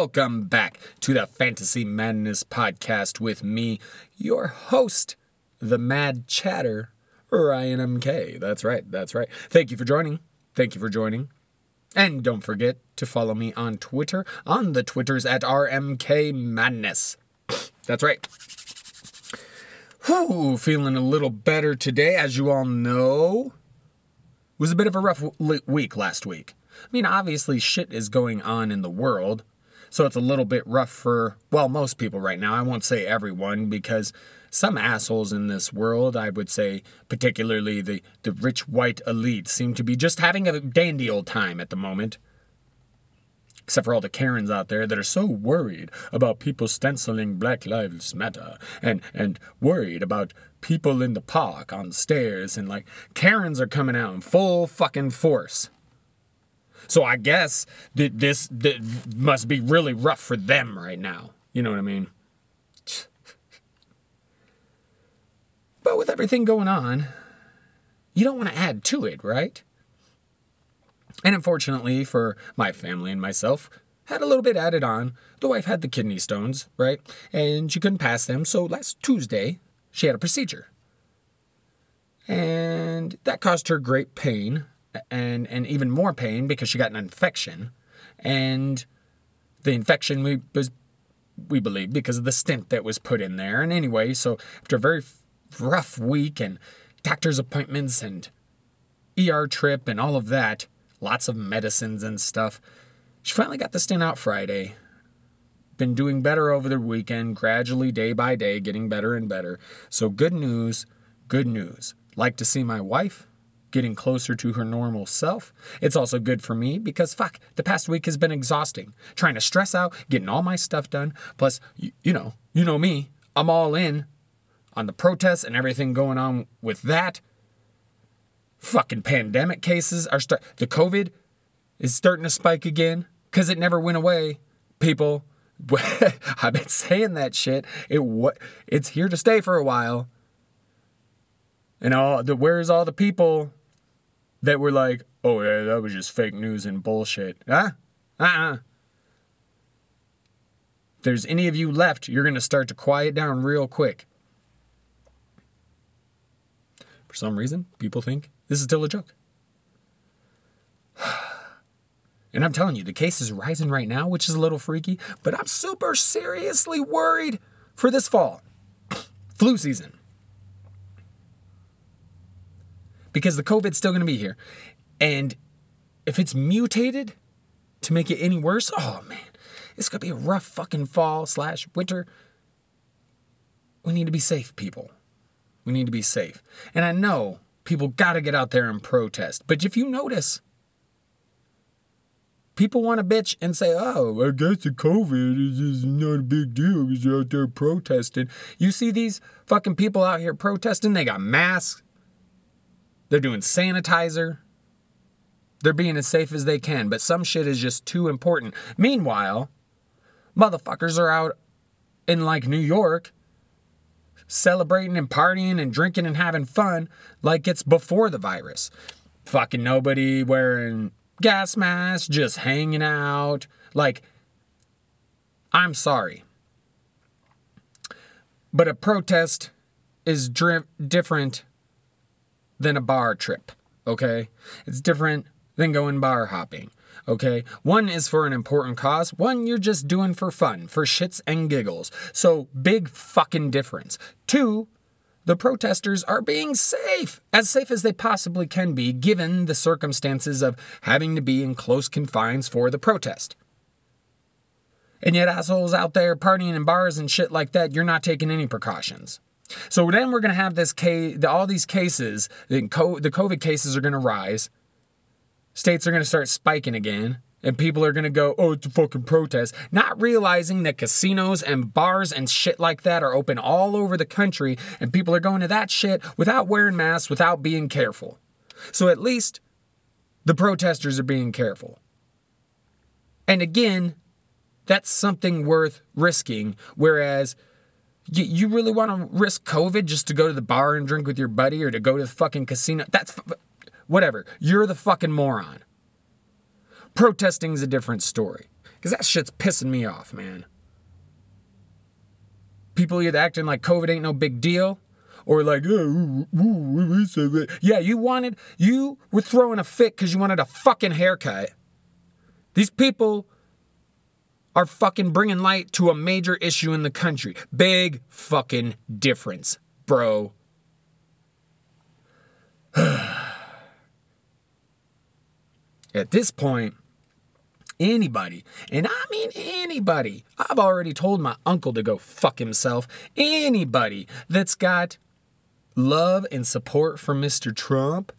Welcome back to the Fantasy Madness podcast with me, your host, the Mad Chatter, Ryan MK. That's right, that's right. Thank you for joining. Thank you for joining. And don't forget to follow me on Twitter, on the Twitters at RMK Madness. That's right. Whew, feeling a little better today, as you all know. It was a bit of a rough week last week. I mean, obviously, shit is going on in the world, so it's a little bit rough for, well, most people right now. I won't say everyone because some assholes in this world, I would say, particularly the, the rich white elite, seem to be just having a dandy old time at the moment except for all the Karens out there that are so worried about people stenciling Black Lives Matter and and worried about people in the park on stairs and like Karens are coming out in full fucking force. So I guess that this that must be really rough for them right now. You know what I mean? But with everything going on, you don't want to add to it, right? And unfortunately for my family and myself, had a little bit added on. The wife had the kidney stones, right? And she couldn't pass them. So last Tuesday, she had a procedure. And that caused her great pain and, and even more pain because she got an infection. And the infection we, was, we believe, because of the stent that was put in there. And anyway, so after a very rough week and doctor's appointments and ER trip and all of that, lots of medicines and stuff. She finally got the stent out Friday. Been doing better over the weekend, gradually, day by day, getting better and better. So, good news, good news. Like to see my wife getting closer to her normal self. It's also good for me because, fuck, the past week has been exhausting. Trying to stress out, getting all my stuff done. Plus, you, you know, you know me, I'm all in on the protests and everything going on with that fucking pandemic cases are start the covid is starting to spike again because it never went away people i've been saying that shit it what it's here to stay for a while and all the where's all the people that were like oh yeah that was just fake news and bullshit huh uh-uh if there's any of you left you're gonna start to quiet down real quick for some reason people think this is still a joke. And I'm telling you, the case is rising right now, which is a little freaky, but I'm super seriously worried for this fall. Flu season. Because the COVID's still going to be here. And if it's mutated to make it any worse, oh man, it's going to be a rough fucking fall slash winter. We need to be safe, people. We need to be safe. And I know people got to get out there and protest. But if you notice, people want to bitch and say, oh, I guess the COVID is, not a big deal because they're out there protesting. You see these fucking people out here protesting, they got masks, they're doing sanitizer, they're being as safe as they can, but some shit is just too important. Meanwhile, motherfuckers are out in like New York celebrating and partying and drinking and having fun like it's before the virus. Fucking nobody wearing gas masks, just hanging out. Like, I'm sorry. But a protest is dri- different than a bar trip, okay? It's different than going bar hopping okay? One is for an important cause, one you're just doing for fun, for shits and giggles. So, big fucking difference. Two, the protesters are being safe, as safe as they possibly can be, given the circumstances of having to be in close confines for the protest. And yet, assholes out there partying in bars and shit like that, you're not taking any precautions. So then we're going to have this case, all these cases, the COVID cases are going to rise states are going to start spiking again. And people are going to go, oh, it's a fucking protest. Not realizing that casinos and bars and shit like that are open all over the country. And people are going to that shit without wearing masks, without being careful. So at least the protesters are being careful. And again, that's something worth risking. Whereas you, you really want to risk COVID just to go to the bar and drink with your buddy or to go to the fucking casino? That's Whatever. You're the fucking moron. Protesting is a different story. Because that shit's pissing me off, man. People either acting like COVID ain't no big deal, or like, oh, yeah, you wanted, you were throwing a fit because you wanted a fucking haircut. These people are fucking bringing light to a major issue in the country. Big fucking difference, bro. At this point, anybody, and I mean anybody, I've already told my uncle to go fuck himself. Anybody that's got love and support for Mr. Trump,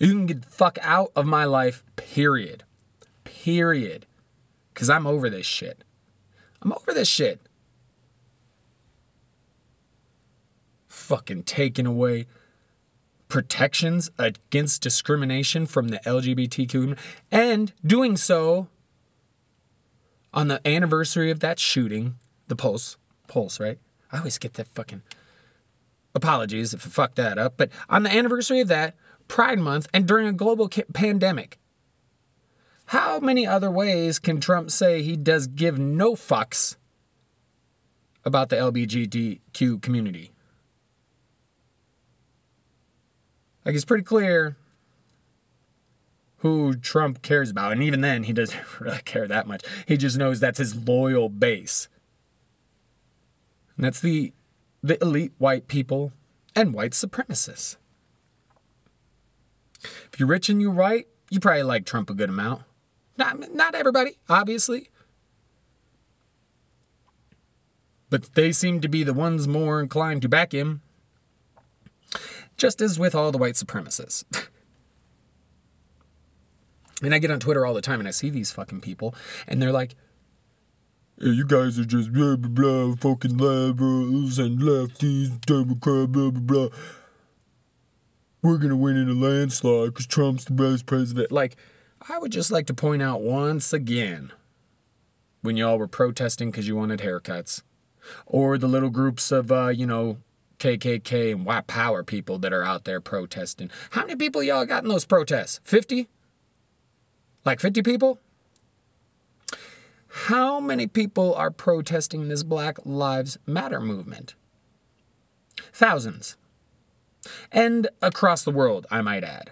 you can get the fuck out of my life, period. Period. Because I'm over this shit. I'm over this shit. Fucking taking away protections against discrimination from the LGBT community and doing so on the anniversary of that shooting, the Pulse, Pulse, right? I always get that fucking apologies if I fucked that up, but on the anniversary of that, Pride Month, and during a global pandemic. How many other ways can Trump say he does give no fucks about the LGBTQ community? Like it's pretty clear who Trump cares about. And even then, he doesn't really care that much. He just knows that's his loyal base. And that's the, the elite white people and white supremacists. If you're rich and you're white, you probably like Trump a good amount. Not, not everybody, obviously. But they seem to be the ones more inclined to back him just as with all the white supremacists. and I get on Twitter all the time and I see these fucking people, and they're like, you guys are just blah, blah, blah, fucking liberals and lefties, Democrat, blah, blah, blah. We're to win in a landslide because Trump's the best president. Like, I would just like to point out once again when y'all were protesting because you wanted haircuts, or the little groups of, uh, you know, KKK and white power people that are out there protesting. How many people y'all got in those protests? 50? Like 50 people? How many people are protesting this Black Lives Matter movement? Thousands. And across the world, I might add.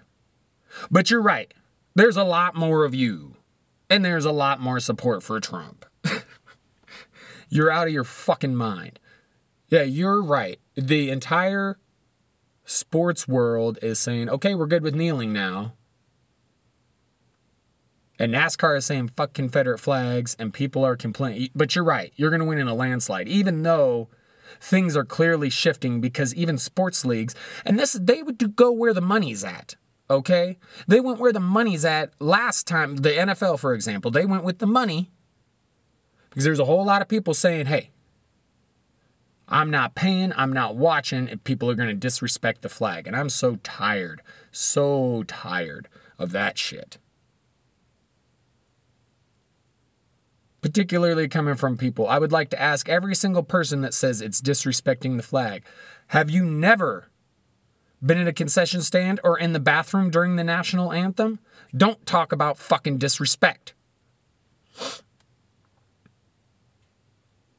But you're right. There's a lot more of you. And there's a lot more support for Trump. you're out of your fucking mind. Yeah, you're right. The entire sports world is saying, okay, we're good with kneeling now. And NASCAR is saying fuck Confederate flags, and people are complaining. But you're right, you're going to win in a landslide, even though things are clearly shifting because even sports leagues, and this they would go where the money's at. Okay, they went where the money's at last time. The NFL, for example, they went with the money because there's a whole lot of people saying, "Hey, I'm not paying, I'm not watching, and people are going to disrespect the flag. And I'm so tired, so tired of that shit. Particularly coming from people. I would like to ask every single person that says it's disrespecting the flag have you never been in a concession stand or in the bathroom during the national anthem? Don't talk about fucking disrespect.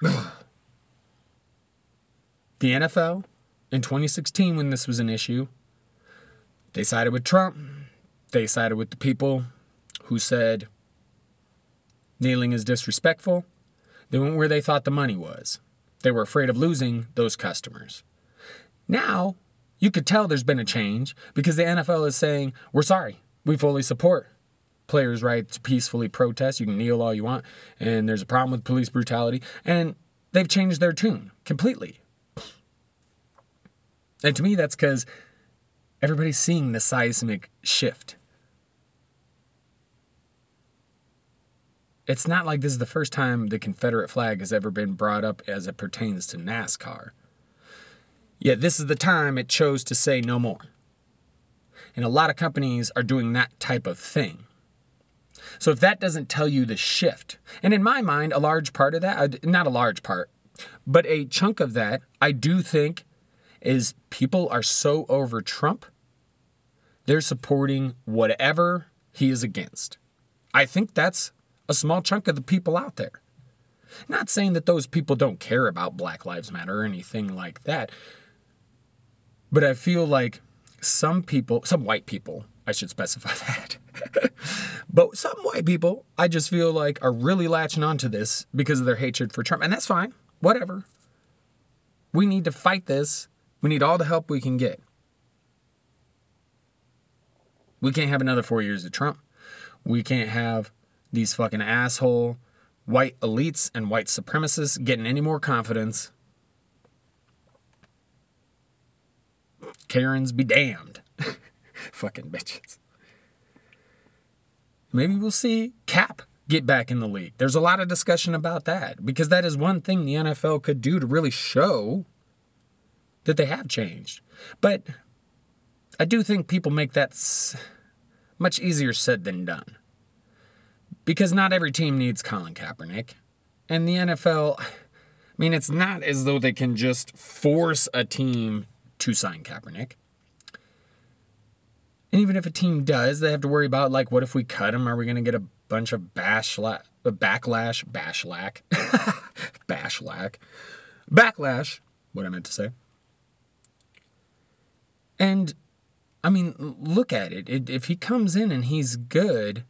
The NFL, in 2016, when this was an issue, they sided with Trump. They sided with the people who said kneeling is disrespectful. They went where they thought the money was. They were afraid of losing those customers. Now, you could tell there's been a change because the NFL is saying, we're sorry. We fully support players' right to peacefully protest. You can kneel all you want, and there's a problem with police brutality. And they've changed their tune completely. And to me, that's because everybody's seeing the seismic shift. It's not like this is the first time the Confederate flag has ever been brought up as it pertains to NASCAR. Yet this is the time it chose to say no more. And a lot of companies are doing that type of thing. So if that doesn't tell you the shift, and in my mind, a large part of that, uh, not a large part, but a chunk of that, I do think is people are so over Trump, they're supporting whatever he is against. I think that's a small chunk of the people out there. Not saying that those people don't care about Black Lives Matter or anything like that, but I feel like some people, some white people, I should specify that. but some white people, I just feel like are really latching onto this because of their hatred for Trump. And that's fine. Whatever. We need to fight this. We need all the help we can get. We can't have another four years of Trump. We can't have these fucking asshole white elites and white supremacists getting any more confidence. Karens be damned. fucking bitches. Maybe we'll see Kap get back in the league. There's a lot of discussion about that because that is one thing the NFL could do to really show that they have changed. But I do think people make that much easier said than done. Because not every team needs Colin Kaepernick. And the NFL, I mean, it's not as though they can just force a team to sign Kaepernick. And even if a team does, they have to worry about, like, what if we cut him? Are we going to get a bunch of bash la- backlash? Bashlack. Bashlack. Backlash, what I meant to say. And I mean, look at it. it. If he comes in and he's good,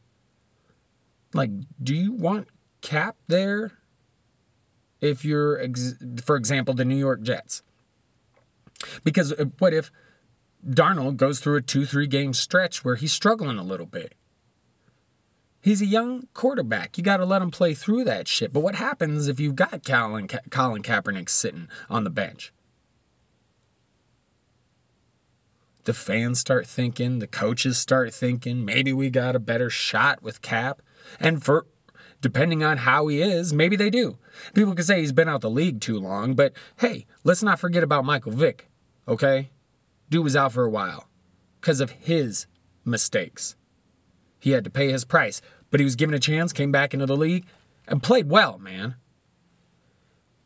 like, do you want Kap there? If you're, ex- for example, the New York Jets. Because uh, what if Darnold goes through a two, three game stretch where he's struggling a little bit? He's a young quarterback. You got to let him play through that shit. But what happens if you've got Colin, Ka- Colin Kaepernick sitting on the bench? the fans start thinking, the coaches start thinking, maybe we got a better shot with Kap. And for depending on how he is, maybe they do. People can say he's been out the league too long, but hey, let's not forget about Michael Vick, okay? Dude was out for a while because of his mistakes. He had to pay his price, but he was given a chance, came back into the league, and played well, man.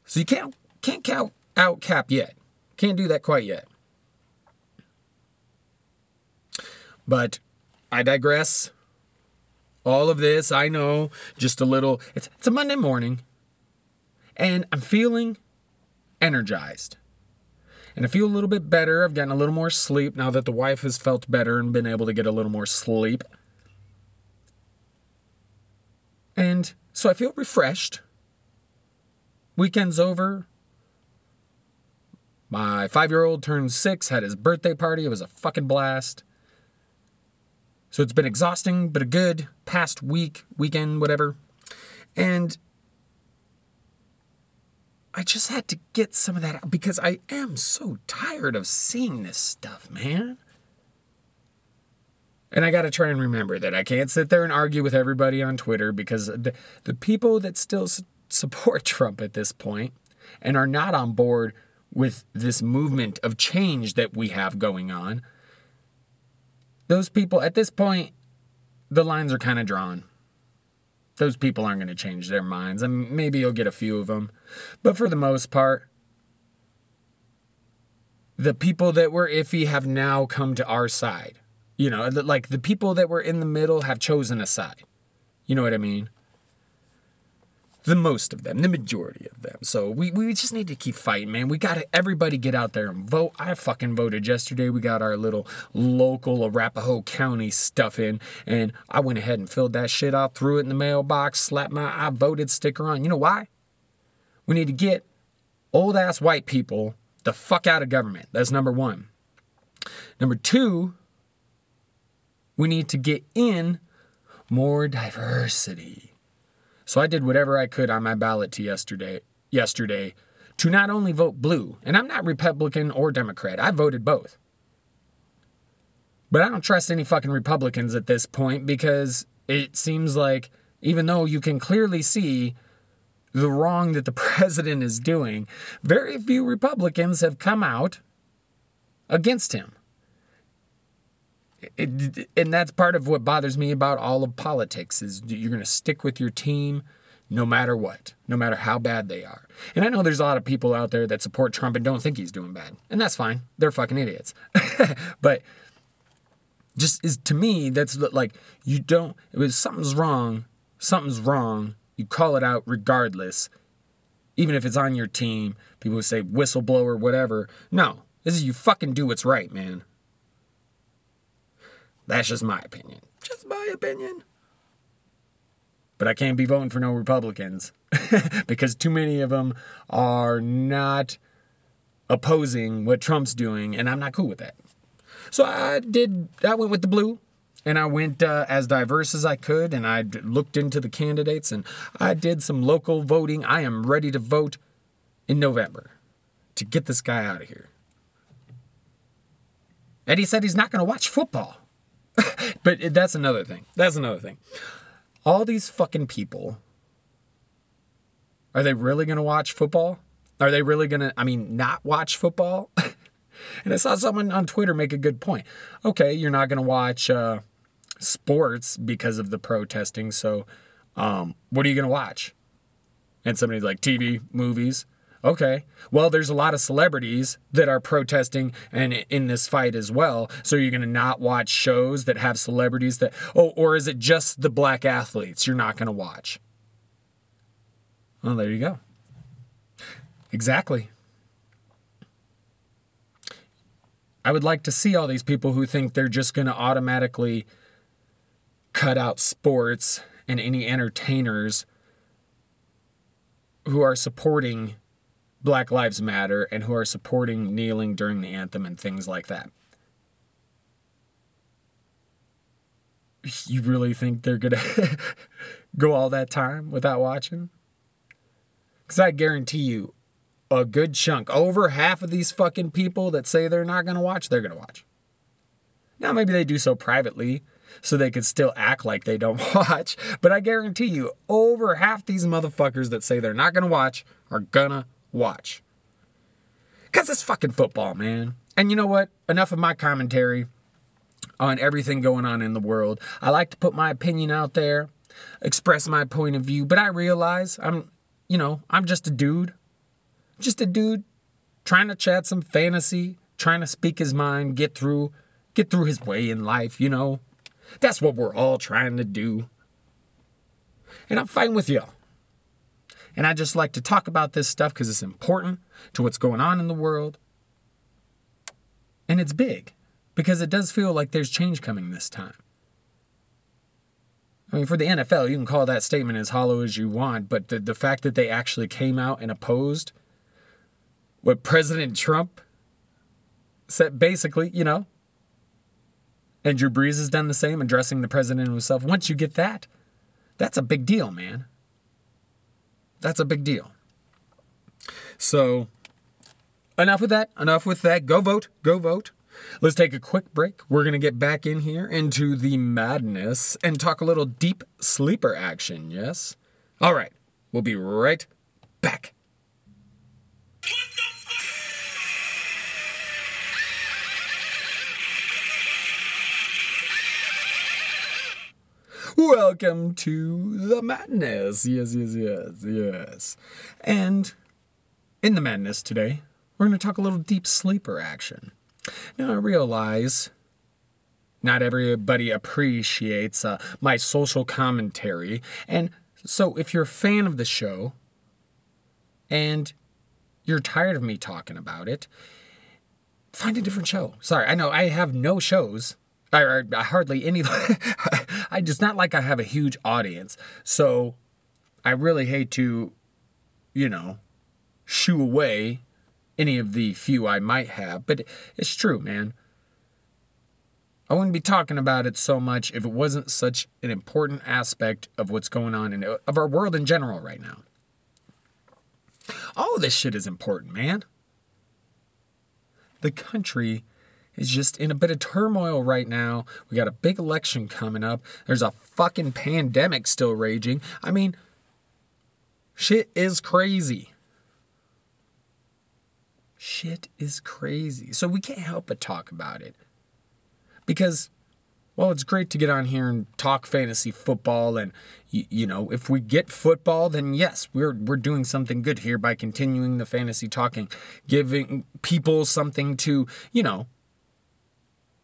So you can't can't count out Kap yet. Can't do that quite yet. But I digress. All of this, I know, just a little. It's, it's a Monday morning, and I'm feeling energized. And I feel a little bit better. I've gotten a little more sleep now that the wife has felt better and been able to get a little more sleep. And so I feel refreshed. Weekend's over. My five year old turned six, had his birthday party. It was a fucking blast. So it's been exhausting, but a good past week, weekend, whatever. And I just had to get some of that out because I am so tired of seeing this stuff, man. And I got to try and remember that I can't sit there and argue with everybody on Twitter because the, the people that still support Trump at this point and are not on board with this movement of change that we have going on those people, at this point, the lines are kind of drawn. Those people aren't going to change their minds. I mean, maybe you'll get a few of them. But for the most part, the people that were iffy have now come to our side. You know, like the people that were in the middle have chosen a side. You know what I mean? The most of them, the majority of them. So we, we just need to keep fighting, man. We got to everybody get out there and vote. I fucking voted yesterday. We got our little local Arapahoe County stuff in, and I went ahead and filled that shit out, threw it in the mailbox, slapped my I voted sticker on. You know why? We need to get old ass white people the fuck out of government. That's number one. Number two, we need to get in more diversity. So I did whatever I could on my ballot to yesterday yesterday to not only vote blue, and I'm not Republican or Democrat. I voted both. But I don't trust any fucking Republicans at this point because it seems like even though you can clearly see the wrong that the president is doing, very few Republicans have come out against him it, and that's part of what bothers me about all of politics is you're going to stick with your team no matter what, no matter how bad they are. And I know there's a lot of people out there that support Trump and don't think he's doing bad, and that's fine. They're fucking idiots. but just is to me that's like you don't. if something's wrong something's wrong, you call it out regardless. Even if it's on your team, people would say whistleblower, whatever. No, this is you fucking do what's right, man. That's just my opinion. Just my opinion. But I can't be voting for no Republicans because too many of them are not opposing what Trump's doing, and I'm not cool with that. So I did, I went with the blue and I went uh, as diverse as I could, and I looked into the candidates, and I did some local voting. I am ready to vote in November to get this guy out of here. And he said he's not going to watch football. but that's another thing. That's another thing. All these fucking people, are they really going to watch football? Are they really going to, I mean, not watch football? and I saw someone on Twitter make a good point. Okay, you're not going to watch. Uh, sports because of the protesting. So, um, what are you going to watch? And somebody's like, TV, movies. Okay. Well, there's a lot of celebrities that are protesting and in this fight as well. So you're going to not watch shows that have celebrities that, oh, or is it just the black athletes you're not going to watch? Well, there you go. Exactly. I would like to see all these people who think they're just going to automatically cut out sports and any entertainers who are supporting Black Lives Matter and who are supporting kneeling during the anthem and things like that. You really think they're going to go all that time without watching? Because I guarantee you, a good chunk, over half of these fucking people that say they're not going to watch, they're going to watch. Now, maybe they do so privately so they could still act like they don't watch. But I guarantee you, over half these motherfuckers that say they're not gonna watch are gonna watch. Because it's fucking football, man. And you know what? Enough of my commentary on everything going on in the world. I like to put my opinion out there, express my point of view, but I realize I'm, you know, I'm just a dude. Just a dude trying to chat some fantasy, trying to speak his mind, get through get through his way in life, you know. That's what we're all trying to do. And I'm fine with y'all. And I just like to talk about this stuff because it's important to what's going on in the world. And it's big because it does feel like there's change coming this time. I mean, for the NFL, you can call that statement as hollow as you want, but the, the fact that they actually came out and opposed what President Trump said, basically, you know, and Drew Brees has done the same, addressing the president himself. Once you get that, that's a big deal, man. That's a big deal. So, enough with that. Enough with that. Go vote. Go vote. Let's take a quick break. We're going to get back in here into the madness and talk a little deep sleeper action, yes? All right. We'll be right back. Welcome to the madness. Yes, yes, yes, yes. And in the madness today, we're going to talk a little deep sleeper action. Now, I realize not everybody appreciates uh, my social commentary. And so, if you're a fan of the show and you're tired of me talking about it, find a different show. Sorry, I know I have no shows I, I hardly any. I just not like I have a huge audience, so I really hate to, you know, shoo away any of the few I might have. But it's true, man. I wouldn't be talking about it so much if it wasn't such an important aspect of what's going on in of our world in general right now. All this shit is important, man. The country is just in a bit of turmoil right now. We got a big election coming up. There's a fucking pandemic still raging. I mean, shit is crazy. Shit is crazy. So we can't help but talk about it. Because, well, it's great to get on here and talk fantasy football. And, you, you know, if we get football, then yes, we're, we're doing something good here by continuing the fantasy talking, giving people something to, you know,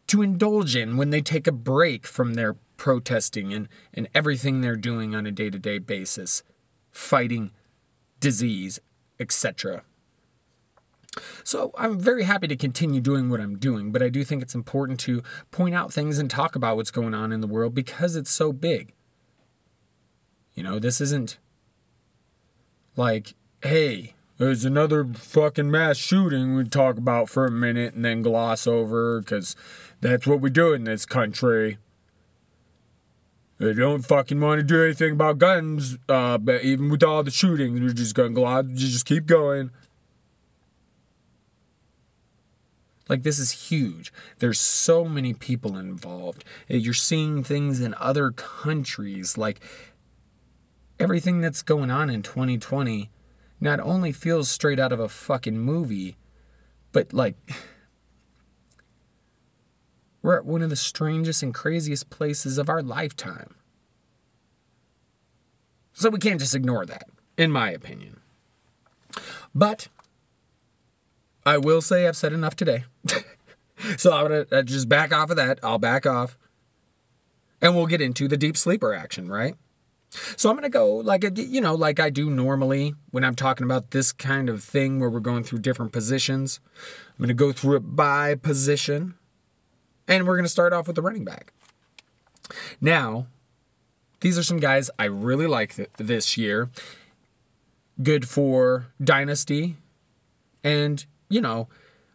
to indulge in when they take a break from their protesting and, and everything they're doing on a day to day basis, fighting disease, etc. So I'm very happy to continue doing what I'm doing, but I do think it's important to point out things and talk about what's going on in the world because it's so big. You know, this isn't like, hey, there's another fucking mass shooting we talk about for a minute and then gloss over because that's what we do in this country. They don't fucking want to do anything about guns, uh, but even with all the shootings, we're just gonna gloss, just keep going. Like, this is huge. There's so many people involved. You're seeing things in other countries. Like, everything that's going on in 2020 not only feels straight out of a fucking movie, but like. We're at one of the strangest and craziest places of our lifetime. So we can't just ignore that, in my opinion. But I will say I've said enough today. so I'm going to uh, just back off of that. I'll back off. And we'll get into the deep sleeper action, right? So I'm going to go like, you know, like I do normally when I'm talking about this kind of thing where we're going through different positions. I'm going to go through it by position. And we're going to start off with the running back. Now, these are some guys I really like th- this year. Good for Dynasty. And, you know,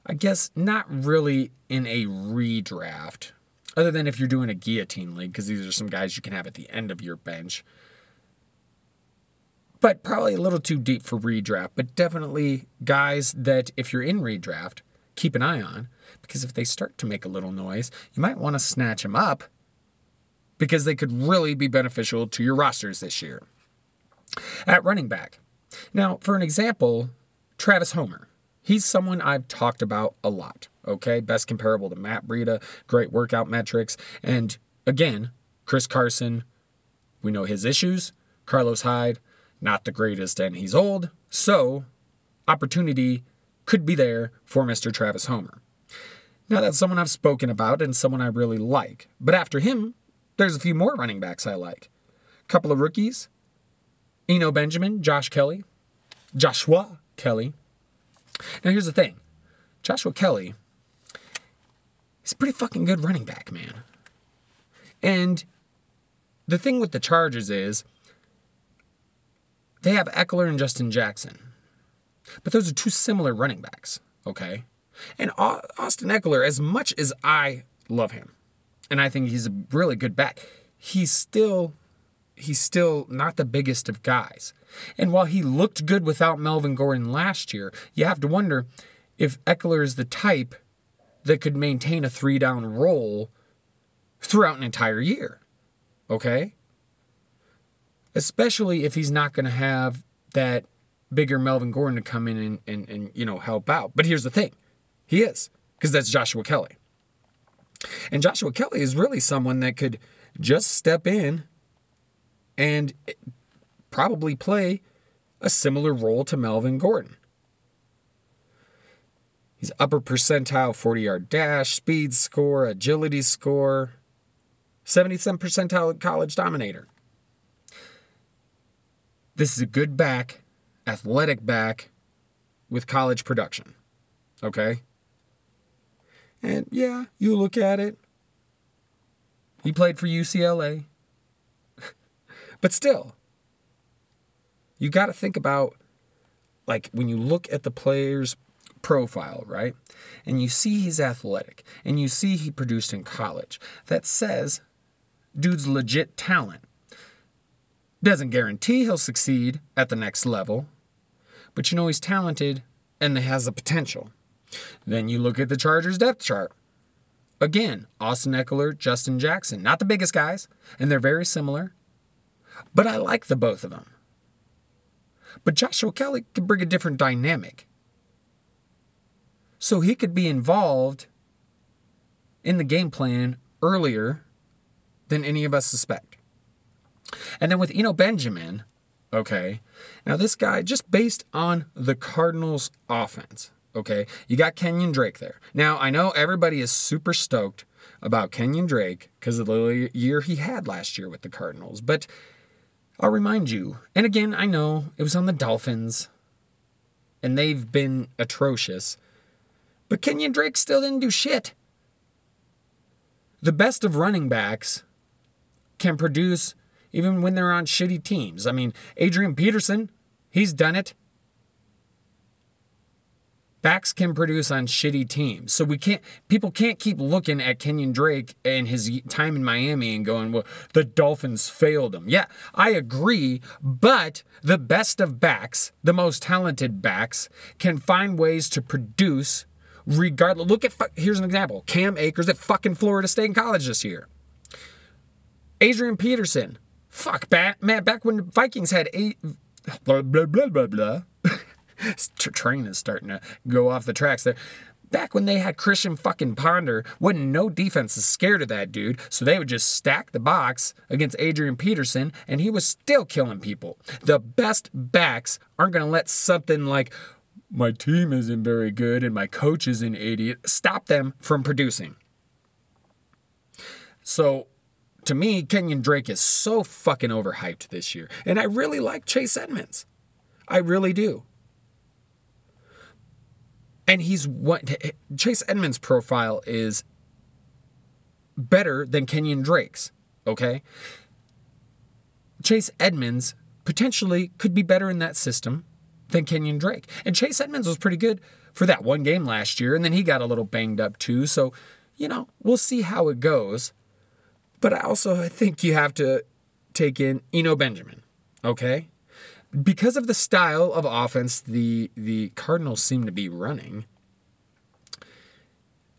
I guess not really in a redraft, other than if you're doing a guillotine league, because these are some guys you can have at the end of your bench. But probably a little too deep for redraft, but definitely guys that if you're in redraft, keep an eye on, because if they start to make a little noise, you might want to snatch them up because they could really be beneficial to your rosters this year. At running back. Now, for an example, Travis Homer. He's someone I've talked about a lot. Okay, best comparable to Matt Breida, great workout metrics. And again, Chris Carson, we know his issues. Carlos Hyde, not the greatest, and he's old. So, opportunity could be there for Mr. Travis Homer. Now, that's someone I've spoken about and someone I really like. But after him, there's a few more running backs I like. A couple of rookies Eno Benjamin, Josh Kelley, Joshua Kelley. now, here's the thing Joshua Kelley is a pretty fucking good running back, man. And the thing with the Chargers is they have Ekeler and Justin Jackson. But those are two similar running backs, okay? And Austin Ekeler, as much as I love him, and I think he's a really good back, he's still he's still not the biggest of guys. And while he looked good without Melvin Gordon last year, you have to wonder if Ekeler is the type that could maintain a three down role throughout an entire year. Okay? Especially if he's not going to have that bigger Melvin Gordon to come in and, and, and, you know, help out. But here's the thing he is, because that's Joshua Kelley. And Joshua Kelley is really someone that could just step in and eh, probably play a similar role to Melvin Gordon. He's upper percentile 40 yard dash, speed score, agility score, 77 percentile college dominator. This is a good back, athletic back with college production. Okay? And yeah, you look at it. He played for UCLA. But still, you got to think about like when you look at the player's profile, right? And you see he's athletic and you see he produced in college. That says dude's legit talent. Doesn't guarantee he'll succeed at the next level, but you know he's talented and has the potential. Then you look at the Chargers depth chart. Again, Austin Ekeler, Justin Jackson, not the biggest guys, and they're very similar. But I like the both of them. But Joshua Kelley could bring a different dynamic. So he could be involved in the game plan earlier than any of us suspect. And then with Eno Benjamin, okay, now this guy, just based on the Cardinals' offense, okay, you got Kenyon Drake there. Now, I know everybody is super stoked about Kenyon Drake because of the year he had last year with the Cardinals. But I'll remind you, and again, I know it was on the Dolphins, and they've been atrocious, but Kenyon Drake still didn't do shit. The best of running backs can produce even when they're on shitty teams. I mean, Adrian Peterson, he's done it backs can produce on shitty teams. So we can't people can't keep looking at Kenyon Drake and his time in Miami and going, "Well, the Dolphins failed him." Yeah, I agree, but the best of backs, the most talented backs can find ways to produce regardless. Look at here's an example. Cam Akers at fucking Florida State College this year. Adrian Peterson. Fuck, back, man, back when the Vikings had eight blah blah blah blah blah train is starting to go off the tracks there. Back when they had Christian fucking Ponder, when no defense is scared of that dude, so they would just stack the box against Adrian Peterson, and he was still killing people. The best backs aren't to let something like, my team isn't very good and my coach is an idiot, stop them from producing. So, to me, Kenyon Drake is so fucking overhyped this year. And I really like Chase Edmonds. I really do. And he's what Chase Edmonds' profile is better than Kenyon Drake's. Okay. Chase Edmonds potentially could be better in that system than Kenyon Drake. And Chase Edmonds was pretty good for that one game last year, and then he got a little banged up too. So, you know, we'll see how it goes. But I also I think you have to take in Eno Benjamin. Okay? Because of the style of offense the the Cardinals seem to be running,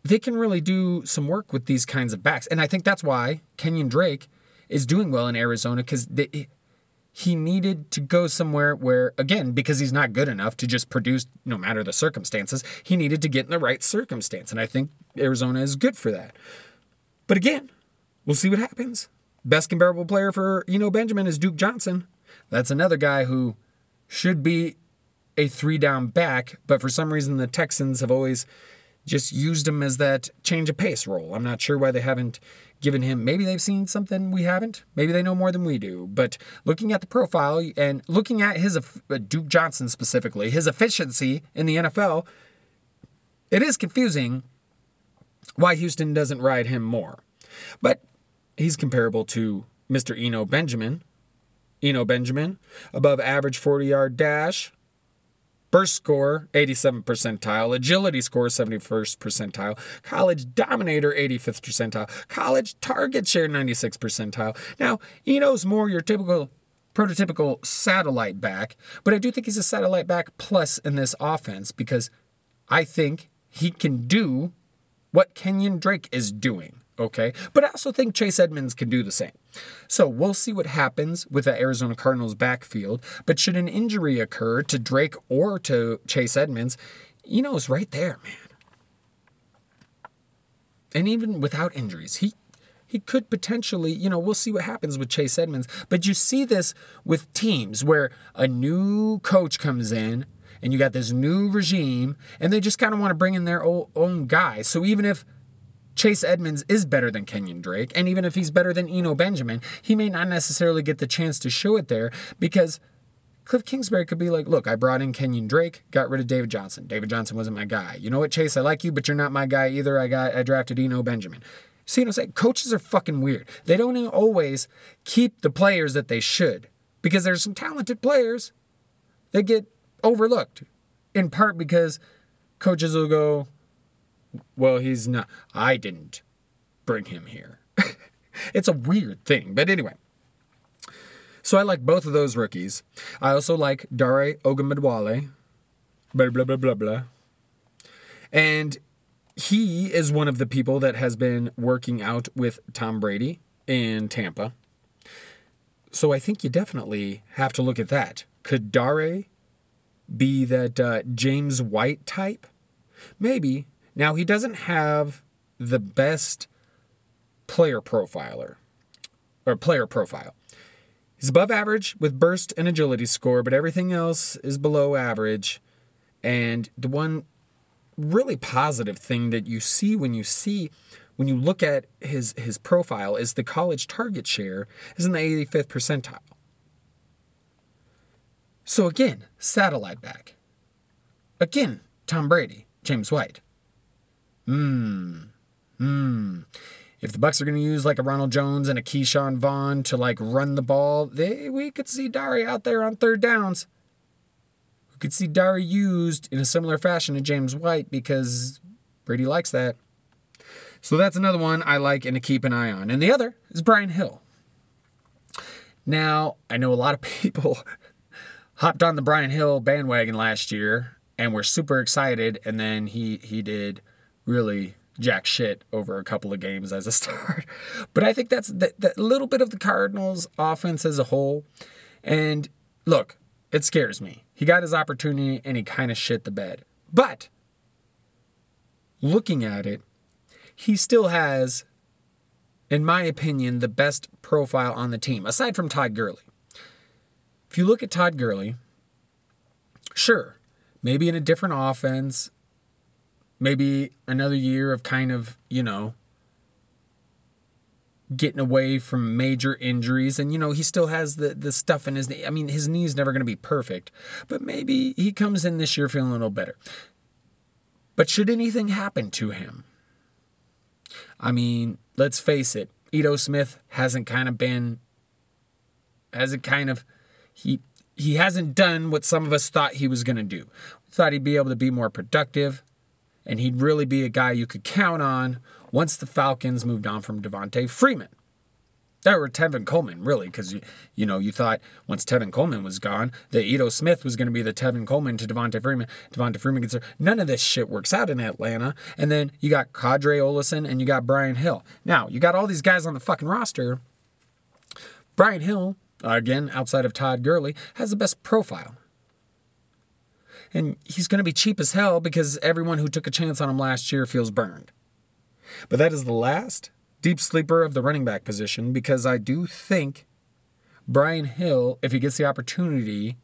they can really do some work with these kinds of backs. And I think that's why Kenyon Drake is doing well in Arizona because he needed to go somewhere where, again, because he's not good enough to just produce no matter the circumstances, he needed to get in the right circumstance. And I think Arizona is good for that. But again, we'll see what happens. Best comparable player for Eno Benjamin is Duke Johnson. That's another guy who should be a three down back, but for some reason the Texans have always just used him as that change of pace role. I'm not sure why they haven't given him. Maybe they've seen something we haven't. Maybe they know more than we do. But looking at the profile and looking at his uh, Duke Johnson specifically, his efficiency in the NFL, it is confusing why Houston doesn't ride him more. But he's comparable to Mr. Eno Benjamin, Eno Benjamin, above average 40 yard dash. Burst score, 87th percentile. Agility score, 71st percentile. College dominator, 85th percentile. College target share, 96th percentile. Now, Eno's more your typical, prototypical satellite back, but I do think he's a satellite back plus in this offense because I think he can do what Kenyon Drake is doing okay? But I also think Chase Edmonds can do the same. So we'll see what happens with the Arizona Cardinals backfield. But should an injury occur to Drake or to Chase Edmonds, you know, it's right there, man. And even without injuries, he he could potentially, you know, we'll see what happens with Chase Edmonds. But you see this with teams where a new coach comes in and you got this new regime and they just kind of want to bring in their own guys. So even if Chase Edmonds is better than Kenyon Drake, and even if he's better than Eno Benjamin, he may not necessarily get the chance to show it there because Cliff Kingsbury could be like, look, I brought in Kenyon Drake, got rid of David Johnson. David Johnson wasn't my guy. You know what, Chase? I like you, but you're not my guy either. I got I drafted Eno Benjamin. See what I'm saying? Coaches are fucking weird. They don't always keep the players that they should because there's some talented players that get overlooked in part because coaches will go, well, he's not. I didn't bring him here. it's a weird thing. But anyway. So I like both of those rookies. I also like Dare Ogunbowale. Blah, blah, blah, blah, blah. And he is one of the people that has been working out with Tom Brady in Tampa. So I think you definitely have to look at that. Could Dare be that uh, James White type? Maybe, now, he doesn't have the best player profiler or player profile. He's above average with burst and agility score, but everything else is below average. And the one really positive thing that you see when you see when you look at his his profile is the college target share is in the 85th percentile. So again, satellite back. Again, Tom Brady, James White. Hmm. Hmm. If the Bucs are going to use like a Ronald Jones and a Ke'Shawn Vaughn to like run the ball, they we could see Dari out there on third downs. We could see Dari used in a similar fashion to James White because Brady likes that. So that's another one I like and to keep an eye on. And the other is Brian Hill. Now, I know a lot of people hopped on the Brian Hill bandwagon last year and were super excited, and then he he did really jack shit over a couple of games as a start. But I think that's that, that little bit of the Cardinals offense as a whole. And look, it scares me. He got his opportunity and he kind of shit the bed. But looking at it, he still has, in my opinion, the best profile on the team, aside from Todd Gurley. If you look at Todd Gurley, sure, maybe in a different offense, maybe another year of kind of, you know, getting away from major injuries and you know he still has the the stuff in his knee. I mean his knee's never going to be perfect, but maybe he comes in this year feeling a little better. But should anything happen to him? I mean, let's face it, Ito Smith hasn't kind of been hasn't kind of he he hasn't done what some of us thought he was going to do. Thought he'd be able to be more productive and he'd really be a guy you could count on once the Falcons moved on from Devonta Freeman. That were Tevin Coleman, really, because you, you know you thought once Tevin Coleman was gone, that Ito Smith was going to be the Tevin Coleman to Devonta Freeman. Devonta Freeman gets there. None of this shit works out in Atlanta. And then you got Qadree Ollison and you got Brian Hill. Now you got all these guys on the fucking roster. Brian Hill, again outside of Todd Gurley, has the best profile. And he's going to be cheap as hell because everyone who took a chance on him last year feels burned. But that is the last deep sleeper of the running back position because I do think Brian Hill, if he gets the opportunity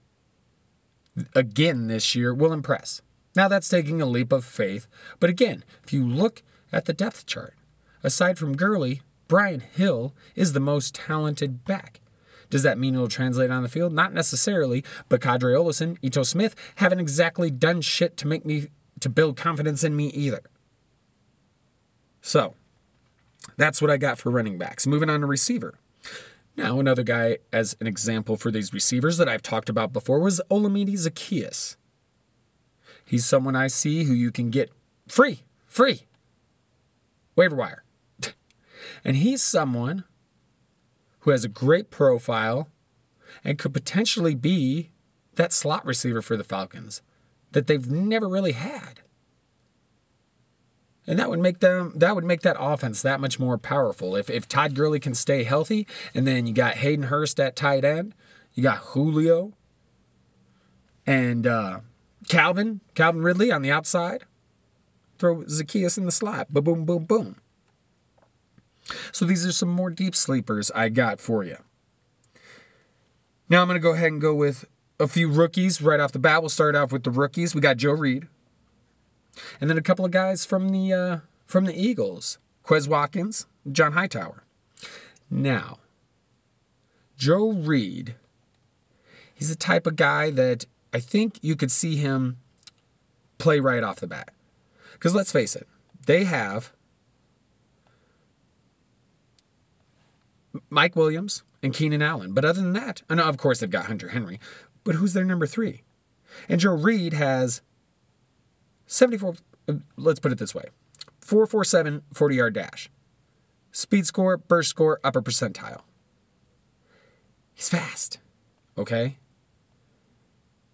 again this year, will impress. Now, that's taking a leap of faith. But again, if you look at the depth chart, aside from Gurley, Brian Hill is the most talented back. Does that mean it'll translate on the field? Not necessarily, but Qadree Ollison, Ito Smith haven't exactly done shit to make me to build confidence in me either. So, that's what I got for running backs. Moving on to receiver. Now, another guy as an example for these receivers that I've talked about before was Olamide Zaccheaus. He's someone I see who you can get free, free, waiver wire. and he's someone who has a great profile and could potentially be that slot receiver for the Falcons that they've never really had. And that would make them that would make that offense that much more powerful. If if Todd Gurley can stay healthy, and then you got Hayden Hurst at tight end, you got Julio and uh, Calvin, Calvin Ridley on the outside. Throw Zaccheaus in the slot. Boom, boom, boom, boom. So these are some more deep sleepers I got for you. Now I'm going to go ahead and go with a few rookies right off the bat. We'll start off with the rookies. We got Joe Reed. And then a couple of guys from the uh, from the Eagles. Quez Watkins, John Hightower. Now, Joe Reed, he's the type of guy that I think you could see him play right off the bat. Because let's face it, they have Mike Williams and Keenan Allen. But other than that, and of course they've got Hunter Henry, but who's their number three? And Joe Reed has 74, uh, let's put it this way 447 40 yard dash. Speed score, burst score, upper percentile. He's fast, okay?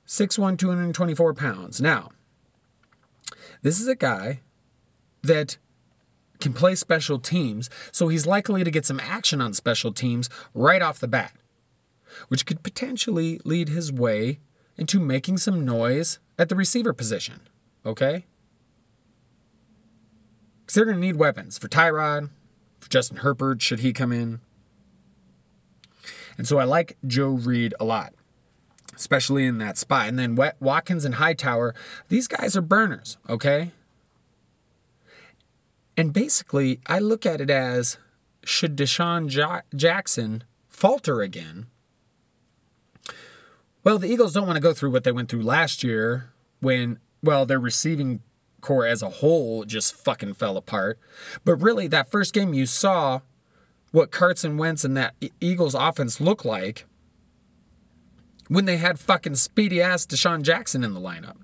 6'1, 224 pounds. Now, this is a guy that can play special teams, so he's likely to get some action on special teams right off the bat, which could potentially lead his way into making some noise at the receiver position. Okay? Because they're going to need weapons for Tyrod, for Justin Herbert, should he come in. And so I like Joe Reed a lot, especially in that spot. And then Watkins and Hightower, these guys are burners, okay? And basically, I look at it as should DeSean ja- Jackson falter again? Well, the Eagles don't want to go through what they went through last year when, well, their receiving corps as a whole just fucking fell apart. But really, that first game you saw what Carson Wentz and that Eagles offense looked like when they had fucking speedy ass DeSean Jackson in the lineup.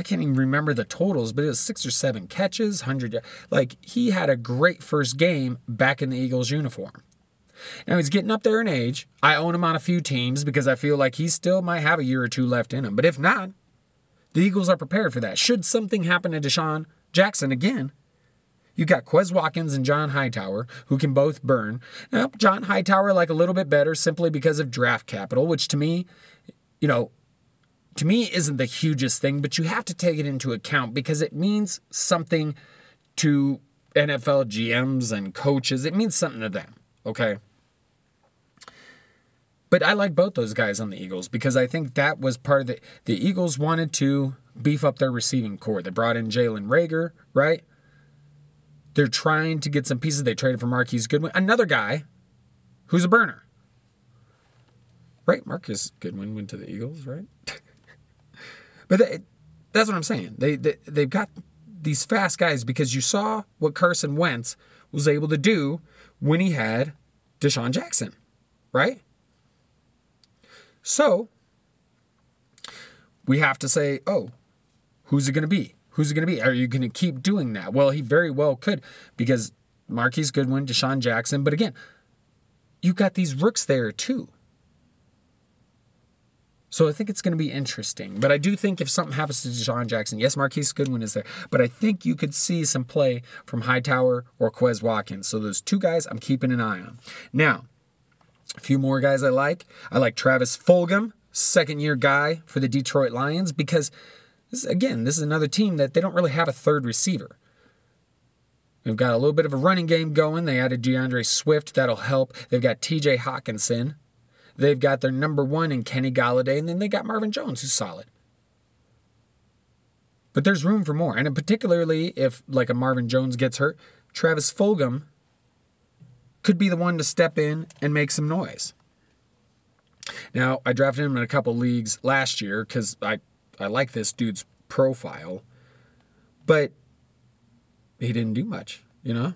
I can't even remember the totals, but it was six or seven catches, 100. Like, he had a great first game back in the Eagles uniform. Now he's getting up there in age. I own him on a few teams because I feel like he still might have a year or two left in him. But if not, the Eagles are prepared for that. Should something happen to DeSean Jackson again, you've got Quez Watkins and John Hightower, who can both burn. Now, John Hightower, like a little bit better simply because of draft capital, which to me, you know, to me isn't the hugest thing, but you have to take it into account because it means something to NFL GMs and coaches. It means something to them, okay? But I like both those guys on the Eagles because I think that was part of the the Eagles wanted to beef up their receiving corps. They brought in Jalen Reagor, right? They're trying to get some pieces. They traded for Marquise Goodwin, another guy who's a burner. Right? Marquise Goodwin went to the Eagles, right? but they, that's what I'm saying. They, they they've got these fast guys because you saw what Carson Wentz was able to do when he had DeSean Jackson, right? So we have to say, oh, who's it going to be? Who's it going to be? Are you going to keep doing that? Well, he very well could because Marquise Goodwin, DeSean Jackson. But again, you got these rooks there too. So I think it's going to be interesting. But I do think if something happens to DeSean Jackson, yes, Marquise Goodwin is there, but I think you could see some play from Hightower or Quez Watkins. So those two guys I'm keeping an eye on. Now, a few more guys I like. I like Travis Fulgham, second year guy for the Detroit Lions, because this, again, this is another team that they don't really have a third receiver. They've got a little bit of a running game going. They added D'Andre Swift, that'll help. They've got TJ Hockenson. They've got their number one in Kenny Golladay, and then they got Marvin Jones, who's solid. But there's room for more. And particularly if like a Marvin Jones gets hurt, Travis Fulgham could be the one to step in and make some noise. Now, I drafted him in a couple leagues last year because I, I like this dude's profile, but he didn't do much, you know?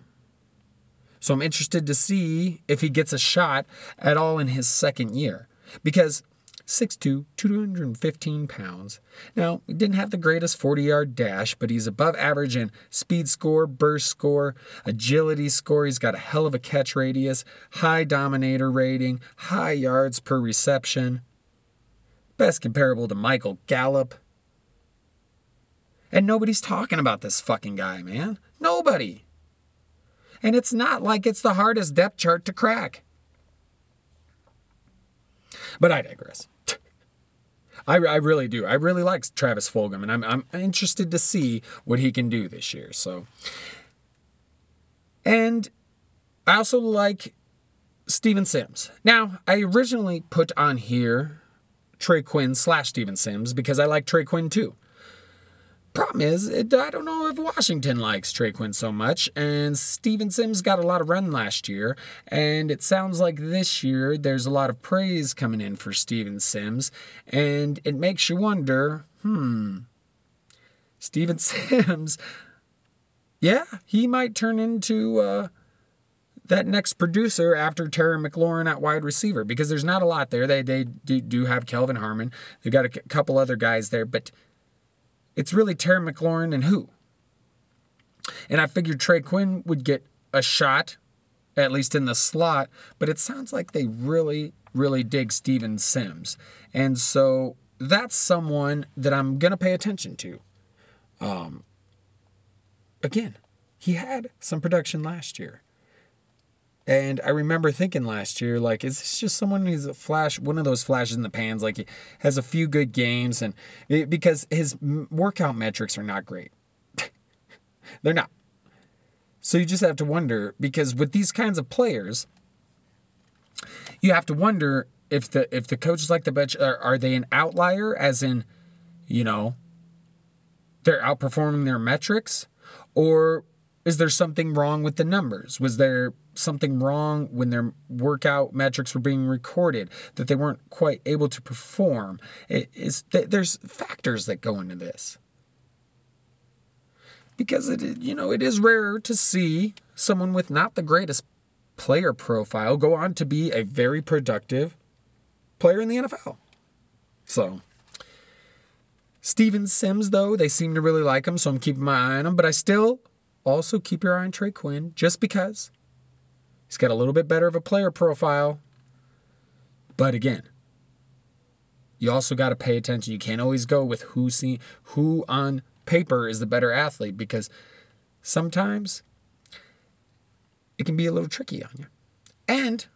So I'm interested to see if he gets a shot at all in his second year. Because 6'2, 215 pounds. Now, he didn't have the greatest 40 yard dash, but he's above average in speed score, burst score, agility score. He's got a hell of a catch radius, high dominator rating, high yards per reception. Best comparable to Michael Gallup. And nobody's talking about this fucking guy, man. Nobody. And it's not like it's the hardest depth chart to crack. But I digress. I, I really do. I really like Travis Fulgham, and I'm, I'm interested to see what he can do this year. So, and I also like Steven Sims. Now, I originally put on here Trey Quinn slash Steven Sims because I like Trey Quinn too. Problem is, it, I don't know if Washington likes Trey Quinn so much, and Steven Sims got a lot of run last year, and it sounds like this year there's a lot of praise coming in for Steven Sims, and it makes you wonder, hmm, Steven Sims, yeah, he might turn into uh, that next producer after Terry McLaurin at wide receiver because there's not a lot there. They they do, do have Kelvin Harmon. They've got a couple other guys there, but it's really Terry McLaurin and who? And I figured Trey Quinn would get a shot, at least in the slot, but it sounds like they really, really dig Steven Sims. And so that's someone that I'm going to pay attention to. Um, again, he had some production last year. And I remember thinking last year, like, is this just someone who's a flash, one of those flashes in the pans? Like, he has a few good games, and it, because his workout metrics are not great. They're not. So you just have to wonder because with these kinds of players, you have to wonder if the if the coaches like the bench are, are they an outlier, as in, you know, they're outperforming their metrics? Or is there something wrong with the numbers? Was there something wrong when their workout metrics were being recorded that they weren't quite able to perform? It is there's factors that go into this. Because it you know, it is rare to see someone with not the greatest player profile go on to be a very productive player in the NFL. So, Steven Sims, though, they seem to really like him, so I'm keeping my eye on him. But I still also keep your eye on Trey Quinn just because he's got a little bit better of a player profile. But again, you also got to pay attention. You can't always go with who who on paper is the better athlete because sometimes it can be a little tricky on you. And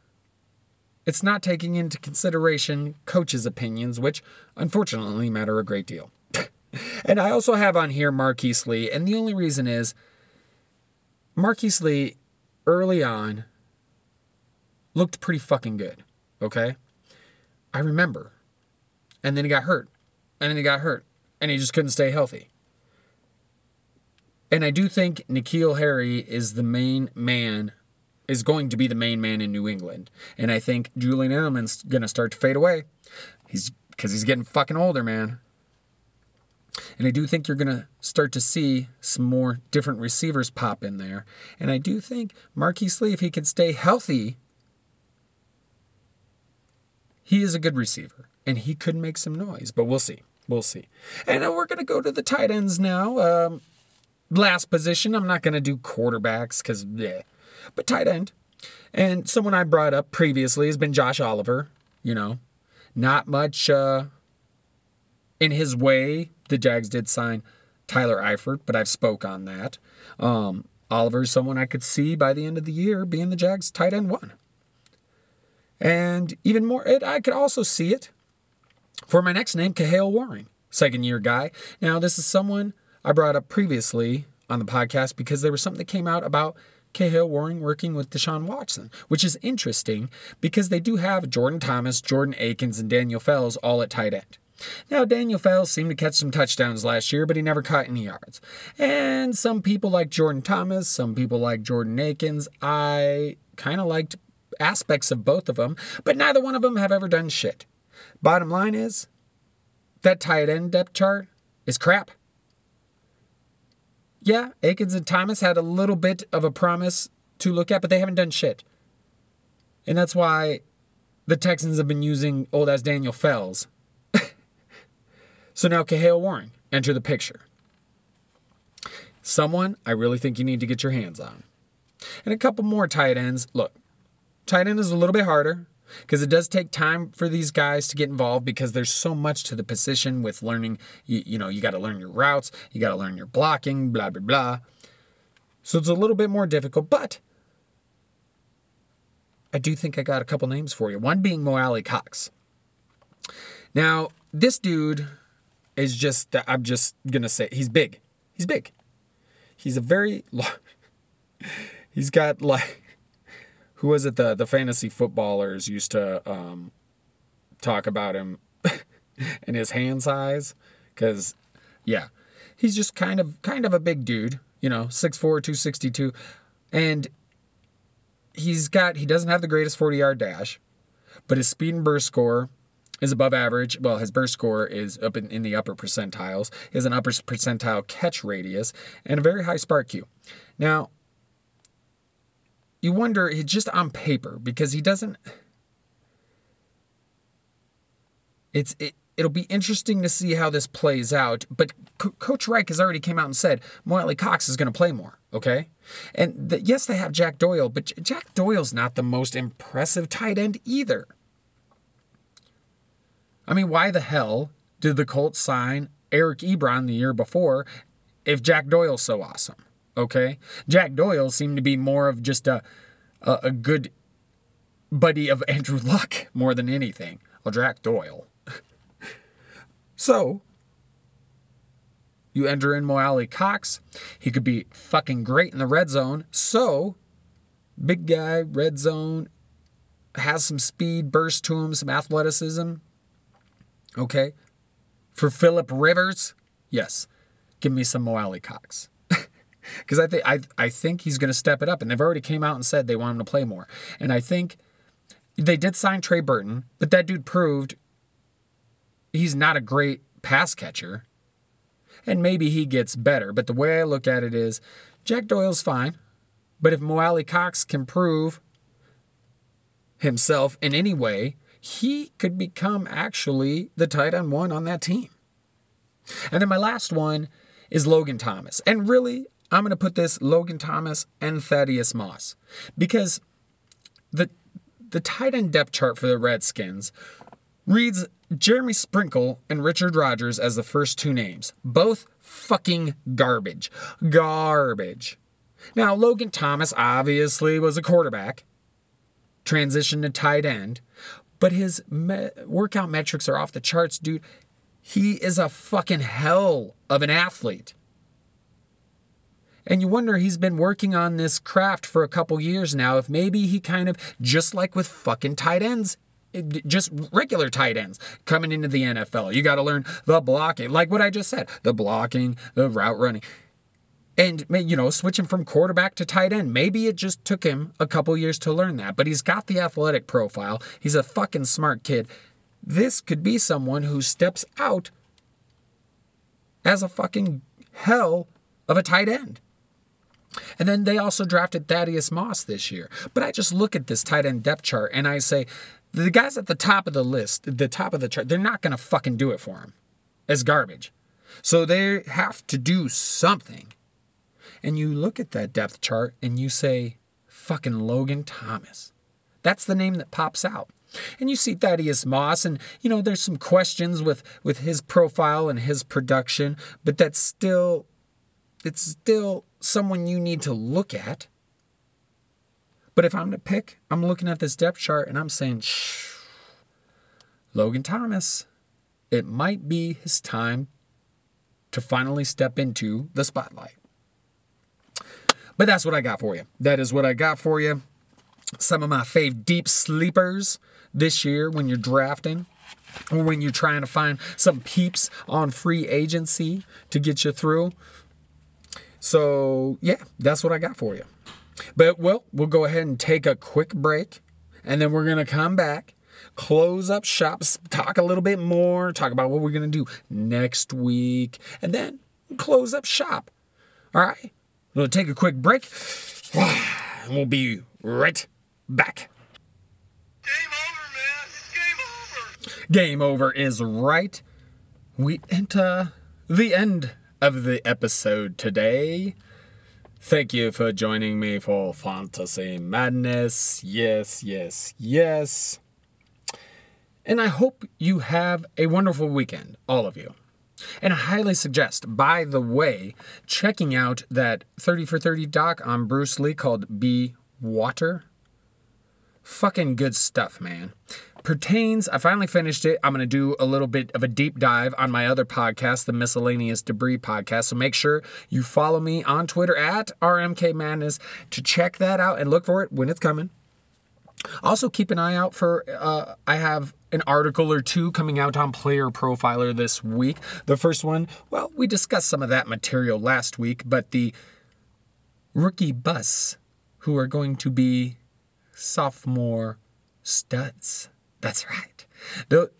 it's not taking into consideration coaches' opinions, which unfortunately matter a great deal. and I also have on here Marquise Lee, and the only reason is Marquise Lee early on looked pretty fucking good, okay? I remember. And then he got hurt. And then he got hurt. And he just couldn't stay healthy. And I do think N'Keal Harry is the main man, is going to be the main man in New England. And I think Julian Edelman's going to start to fade away. He's because he's getting fucking older, man. And I do think you're going to start to see some more different receivers pop in there. And I do think Marquise Lee, if he can stay healthy, he is a good receiver. And he could make some noise, but we'll see. We'll see. And we're going to go to the tight ends now. Um, last position. I'm not going to do quarterbacks because, but tight end. And someone I brought up previously has been Josh Oliver. You know, not much uh, in his way. The Jags did sign Tyler Eifert, but I've spoke on that. Um, someone I could see by the end of the year being the Jags tight end one. And even more, it, I could also see it for my next name, Kahale Warring, second year guy. Now, this is someone I brought up previously on the podcast because there was something that came out about Kahale Warring working with Deshaun Watson, which is interesting because they do have Jordan Thomas, Jordan Akins, and Daniel Fells all at tight end. Now, Daniel Fells seemed to catch some touchdowns last year, but he never caught any yards. And some people like Jordan Thomas, some people like Jordan Akins. I kind of liked aspects of both of them, but neither one of them have ever done shit. Bottom line is, that tight end depth chart is crap yeah, Akins and Thomas had a little bit of a promise to look at, but they haven't done shit. And that's why the Texans have been using old as Daniel Fells. so now Kahale Warring enter the picture. Someone I really think you need to get your hands on. And a couple more tight ends. Look, tight end is a little bit harder because it does take time for these guys to get involved because there's so much to the position with learning you, you know you got to learn your routes you got to learn your blocking blah blah blah. So it's a little bit more difficult but i do think i got a couple names for you. One being Mo Alie-Cox now this dude is just i'm just gonna say he's big. He's big. He's a very he's got like who was it the the fantasy footballers used to um, talk about him and his hand size because yeah he's just kind of kind of a big dude you know 6'4 262 and he's got he doesn't have the greatest 40 yard dash but his speed and burst score is above average. Well, his burst score is up in, in the upper percentiles. Has an upper percentile catch radius and a very high spark SPARQ. Now, you wonder just on paper because he doesn't it's it, it'll be interesting to see how this plays out but Co- coach reich has already came out and said Mo Alie-Cox is going to play more okay? And the, yes they have jack doyle but jack doyle's not the most impressive tight end either. I mean why the hell did the colts sign eric ebron the year before if jack doyle's so awesome Okay, Jack Doyle seemed to be more of just a a, a good buddy of Andrew Luck more than anything. Jack Doyle. so you enter in Mo Alie-Cox. He could be fucking great in the red zone. So, big guy, red zone, has some speed, burst to him, some athleticism. Okay. For Philip Rivers, yes. give me some Mo Alie-Cox. Because I think I I think he's going to step it up, and they've already came out and said they want him to play more. And I think they did sign Trey Burton, but that dude proved he's not a great pass catcher. And maybe he gets better. But the way I look at it is Jack Doyle's fine. But if Mo Alie-Cox can prove himself in any way, he could become actually the tight end one on that team. And then my last one is Logan Thomas. And really, I'm going to put this Logan Thomas and Thaddeus Moss because the the tight end depth chart for the Redskins reads Jeremy Sprinkle and Richard Rodgers as the first two names. Both fucking garbage. Garbage. Now, Logan Thomas obviously was a quarterback, transitioned to tight end, but his me- workout metrics are off the charts, dude. He is a fucking hell of an athlete. And you wonder he's been working on this craft for a couple years now. If maybe he kind of, just like with fucking tight ends, just regular tight ends coming into the NFL. You got to learn the blocking, like what I just said the blocking, the route running. And, you know, switching from quarterback to tight end. Maybe it just took him a couple years to learn that, but he's got the athletic profile. He's a fucking smart kid. This could be someone who steps out as a fucking hell of a tight end. And then they also drafted Thaddeus Moss this year. But I just look at this tight end depth chart and I say, the guys at the top of the list, the top of the chart, they're not going to fucking do it for him. It's garbage. So they have to do something. And you look at that depth chart and you say, fucking Logan Thomas. That's the name that pops out. And you see Thaddeus Moss, and you know, there's some questions with, with his profile and his production, but that's still it's still someone you need to look at. But if I'm to pick, I'm looking at this depth chart and I'm saying, shh, Logan Thomas, it might be his time to finally step into the spotlight. But that's what I got for you. That is what I got for you. Some of my fave deep sleepers this year when you're drafting or when you're trying to find some peeps on free agency to get you through. So, yeah, that's what I got for you. But, well, we'll go ahead and take a quick break, and then we're going to come back, close up shops, talk a little bit more, talk about what we're going to do next week, and then close up shop. All right? We'll take a quick break, and we'll be right back. Game over, man. It's game over. Game over is right. We enter the end of the episode today. Thank you for joining me for Fantasy Madness. Yes, yes, yes. And I hope you have a wonderful weekend, all of you. And I highly suggest, by the way, checking out that 30 for 30 doc on Bruce Lee called Be Water. Fucking good stuff, man pertains, I finally finished it. I'm going to do a little bit of a deep dive on my other podcast, the Miscellaneous Debris Podcast. So make sure you follow me on Twitter at RMK Madness to check that out and look for it when it's coming. Also, keep an eye out for, uh, I have an article or two coming out on Player Profiler this week. The first one, well, we discussed some of that material last week, but the rookie bus who are going to be sophomore studs. That's right. The,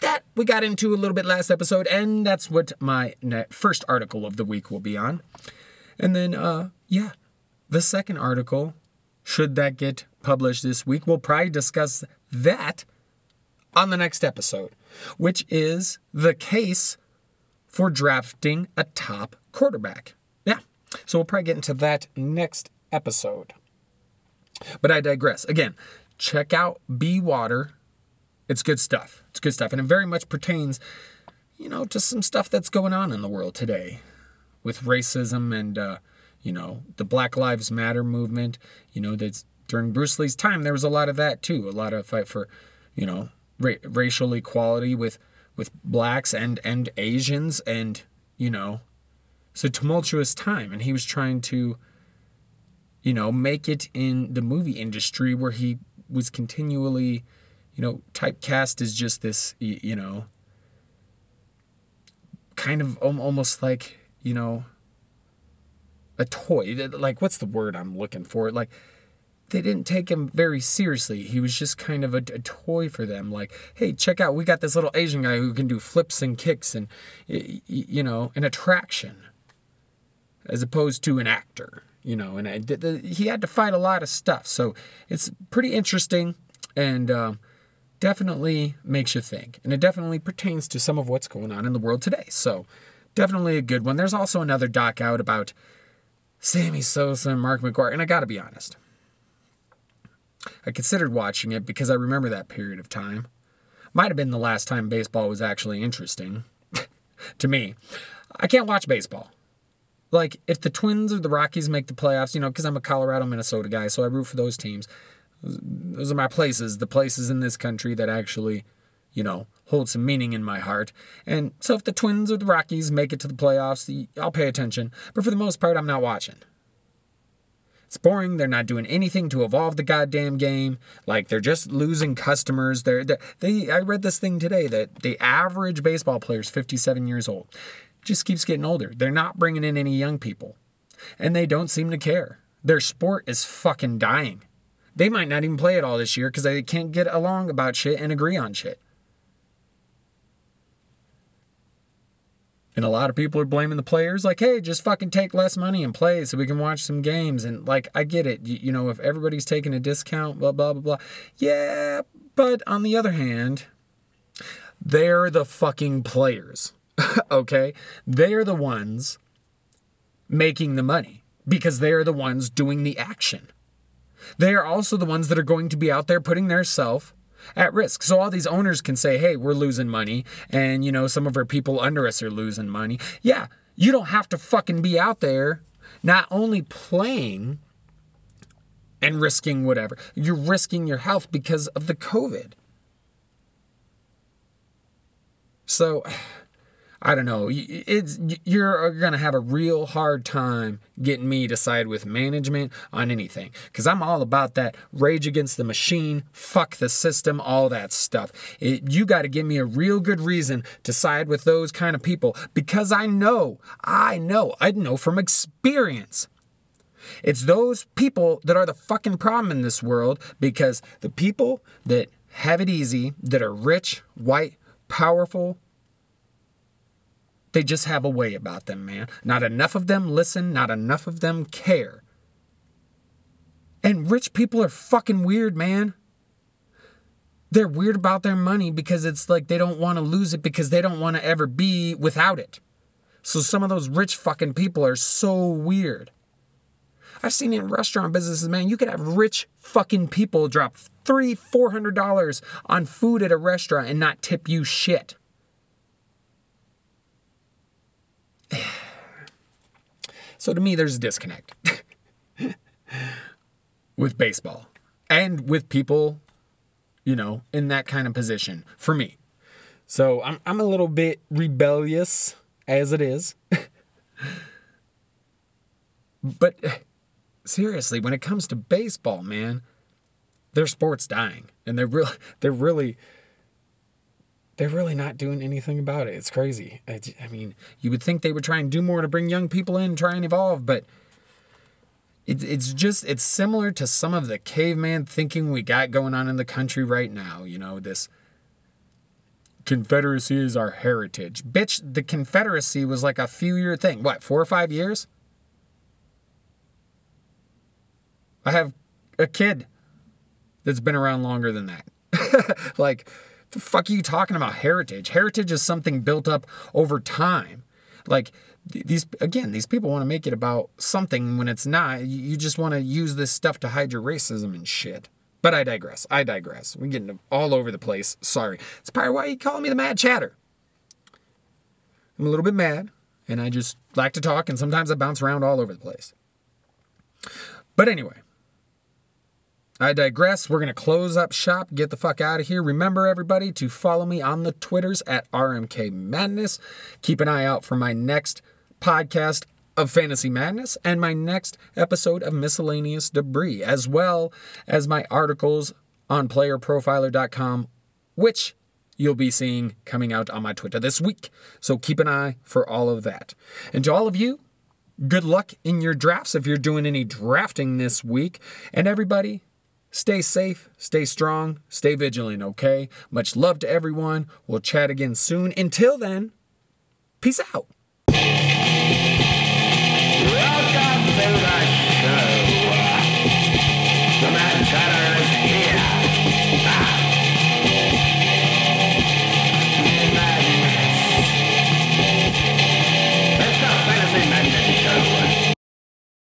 that we got into a little bit last episode, and that's what my first article of the week will be on. And then, uh, yeah, the second article, should that get published this week, we'll probably discuss that on the next episode, which is the case for drafting a top quarterback. Yeah, so we'll probably get into that next episode. But I digress. Again, check out Be Water it's good stuff. It's good stuff. And it very much pertains, you know, to some stuff that's going on in the world today with racism and, uh, you know, the Black Lives Matter movement. You know, that's during Bruce Lee's time, there was a lot of that too. A lot of fight for, you know, ra- racial equality with, with blacks and, and Asians and, you know, it's a tumultuous time. And he was trying to, you know, make it in the movie industry where he was continually you know, typecast is just this, you know, kind of almost like you know, a toy. Like, what's the word I'm looking for? Like, they didn't take him very seriously. He was just kind of a, a, toy for them. Like, hey, check out, we got this little Asian guy who can do flips and kicks and, you know, an attraction as opposed to an actor, you know, and I, the, he had to fight a lot of stuff. So it's pretty interesting and um, definitely makes you think. And it definitely pertains to some of what's going on in the world today. So definitely a good one. There's also another doc out about Sammy Sosa and Mark McGwire. And I got to be honest. I considered watching it because I remember that period of time. Might have been the last time baseball was actually interesting to me. I can't watch baseball. Like, if the Twins or the Rockies make the playoffs, you know, because I'm a Colorado, Minnesota guy, so I root for those teams. Those are my places, the places in this country that actually, you know, hold some meaning in my heart. And so if the Twins or the Rockies make it to the playoffs, I'll pay attention. But for the most part, I'm not watching. It's boring. They're not doing anything to evolve the goddamn game. Like they're just losing customers. They're, they're they. I read this thing today that the average baseball player is 57 years old. Just keeps getting older. They're not bringing in any young people, and they don't seem to care. Their sport is fucking dying. They might not even play it all this year because they can't get along about shit and agree on shit. And a lot of people are blaming the players, like, hey, just fucking take less money and play so we can watch some games. And, like, I get it. You, you know, if everybody's taking a discount, blah, blah, blah, blah. Yeah, but on the other hand, they're the fucking players, okay? They're the ones making the money because they're the ones doing the action. They are also the ones that are going to be out there putting their self at risk. So all these owners can say, hey, we're losing money, and you know, some of our people under us are losing money. Yeah, you don't have to fucking be out there not only playing and risking whatever, you're risking your health because of the COVID. So I don't know. It's you're uh, gonna have a real hard time getting me to side with management on anything because I'm all about that rage against the machine, fuck the system, all that stuff. It, you got to give me a real good reason to side with those kind of people because I know, I know, I know from experience. It's those people that are the fucking problem in this world because the people that have it easy, that are rich, white, powerful, they just have a way about them, man. Not enough of them listen, not enough of them care. And rich people are fucking weird, man. They're weird about their money because it's like they don't want to lose it because they don't want to ever be without it. So some of those rich fucking people are so weird. I've seen in restaurant businesses, man. You could have rich fucking people drop three, four hundred dollars on food at a restaurant and not tip you shit. So to me, there's a disconnect with baseball and with people, you know, in that kind of position for me. So I'm, I'm a little bit rebellious as it is. but seriously, when it comes to baseball, man, their sport's dying. And they're really, they're really, they're really not doing anything about it. It's crazy. I, I mean, you would think they would try and do more to bring young people in, try and evolve, but it, it's just, it's similar to some of the caveman thinking we got going on in the country right now. You know, this Confederacy is our heritage. Bitch, the Confederacy was like a few year thing. What, four or five years? I have a kid that's been around longer than that. like, the fuck are you talking about heritage? Heritage is something built up over time. Like these again, these people want to make it about something when it's not. You just want to use this stuff to hide your racism and shit. But I digress. I digress. We're getting all over the place. Sorry. It's probably why you call me the mad chatter. I'm a little bit mad, and I just like to talk, and sometimes I bounce around all over the place. But anyway, I digress. We're going to close up shop, get the fuck out of here. Remember, everybody, to follow me on the Twitters at RMK Madness. Keep an eye out for my next podcast of Fantasy Madness and my next episode of Miscellaneous Debris, as well as my articles on playerprofiler.com, which you'll be seeing coming out on my Twitter this week. So keep an eye for all of that. And to all of you, good luck in your drafts if you're doing any drafting this week. And everybody, Stay safe, stay strong, stay vigilant, okay? Much love to everyone. We'll chat again soon. Until then, peace out.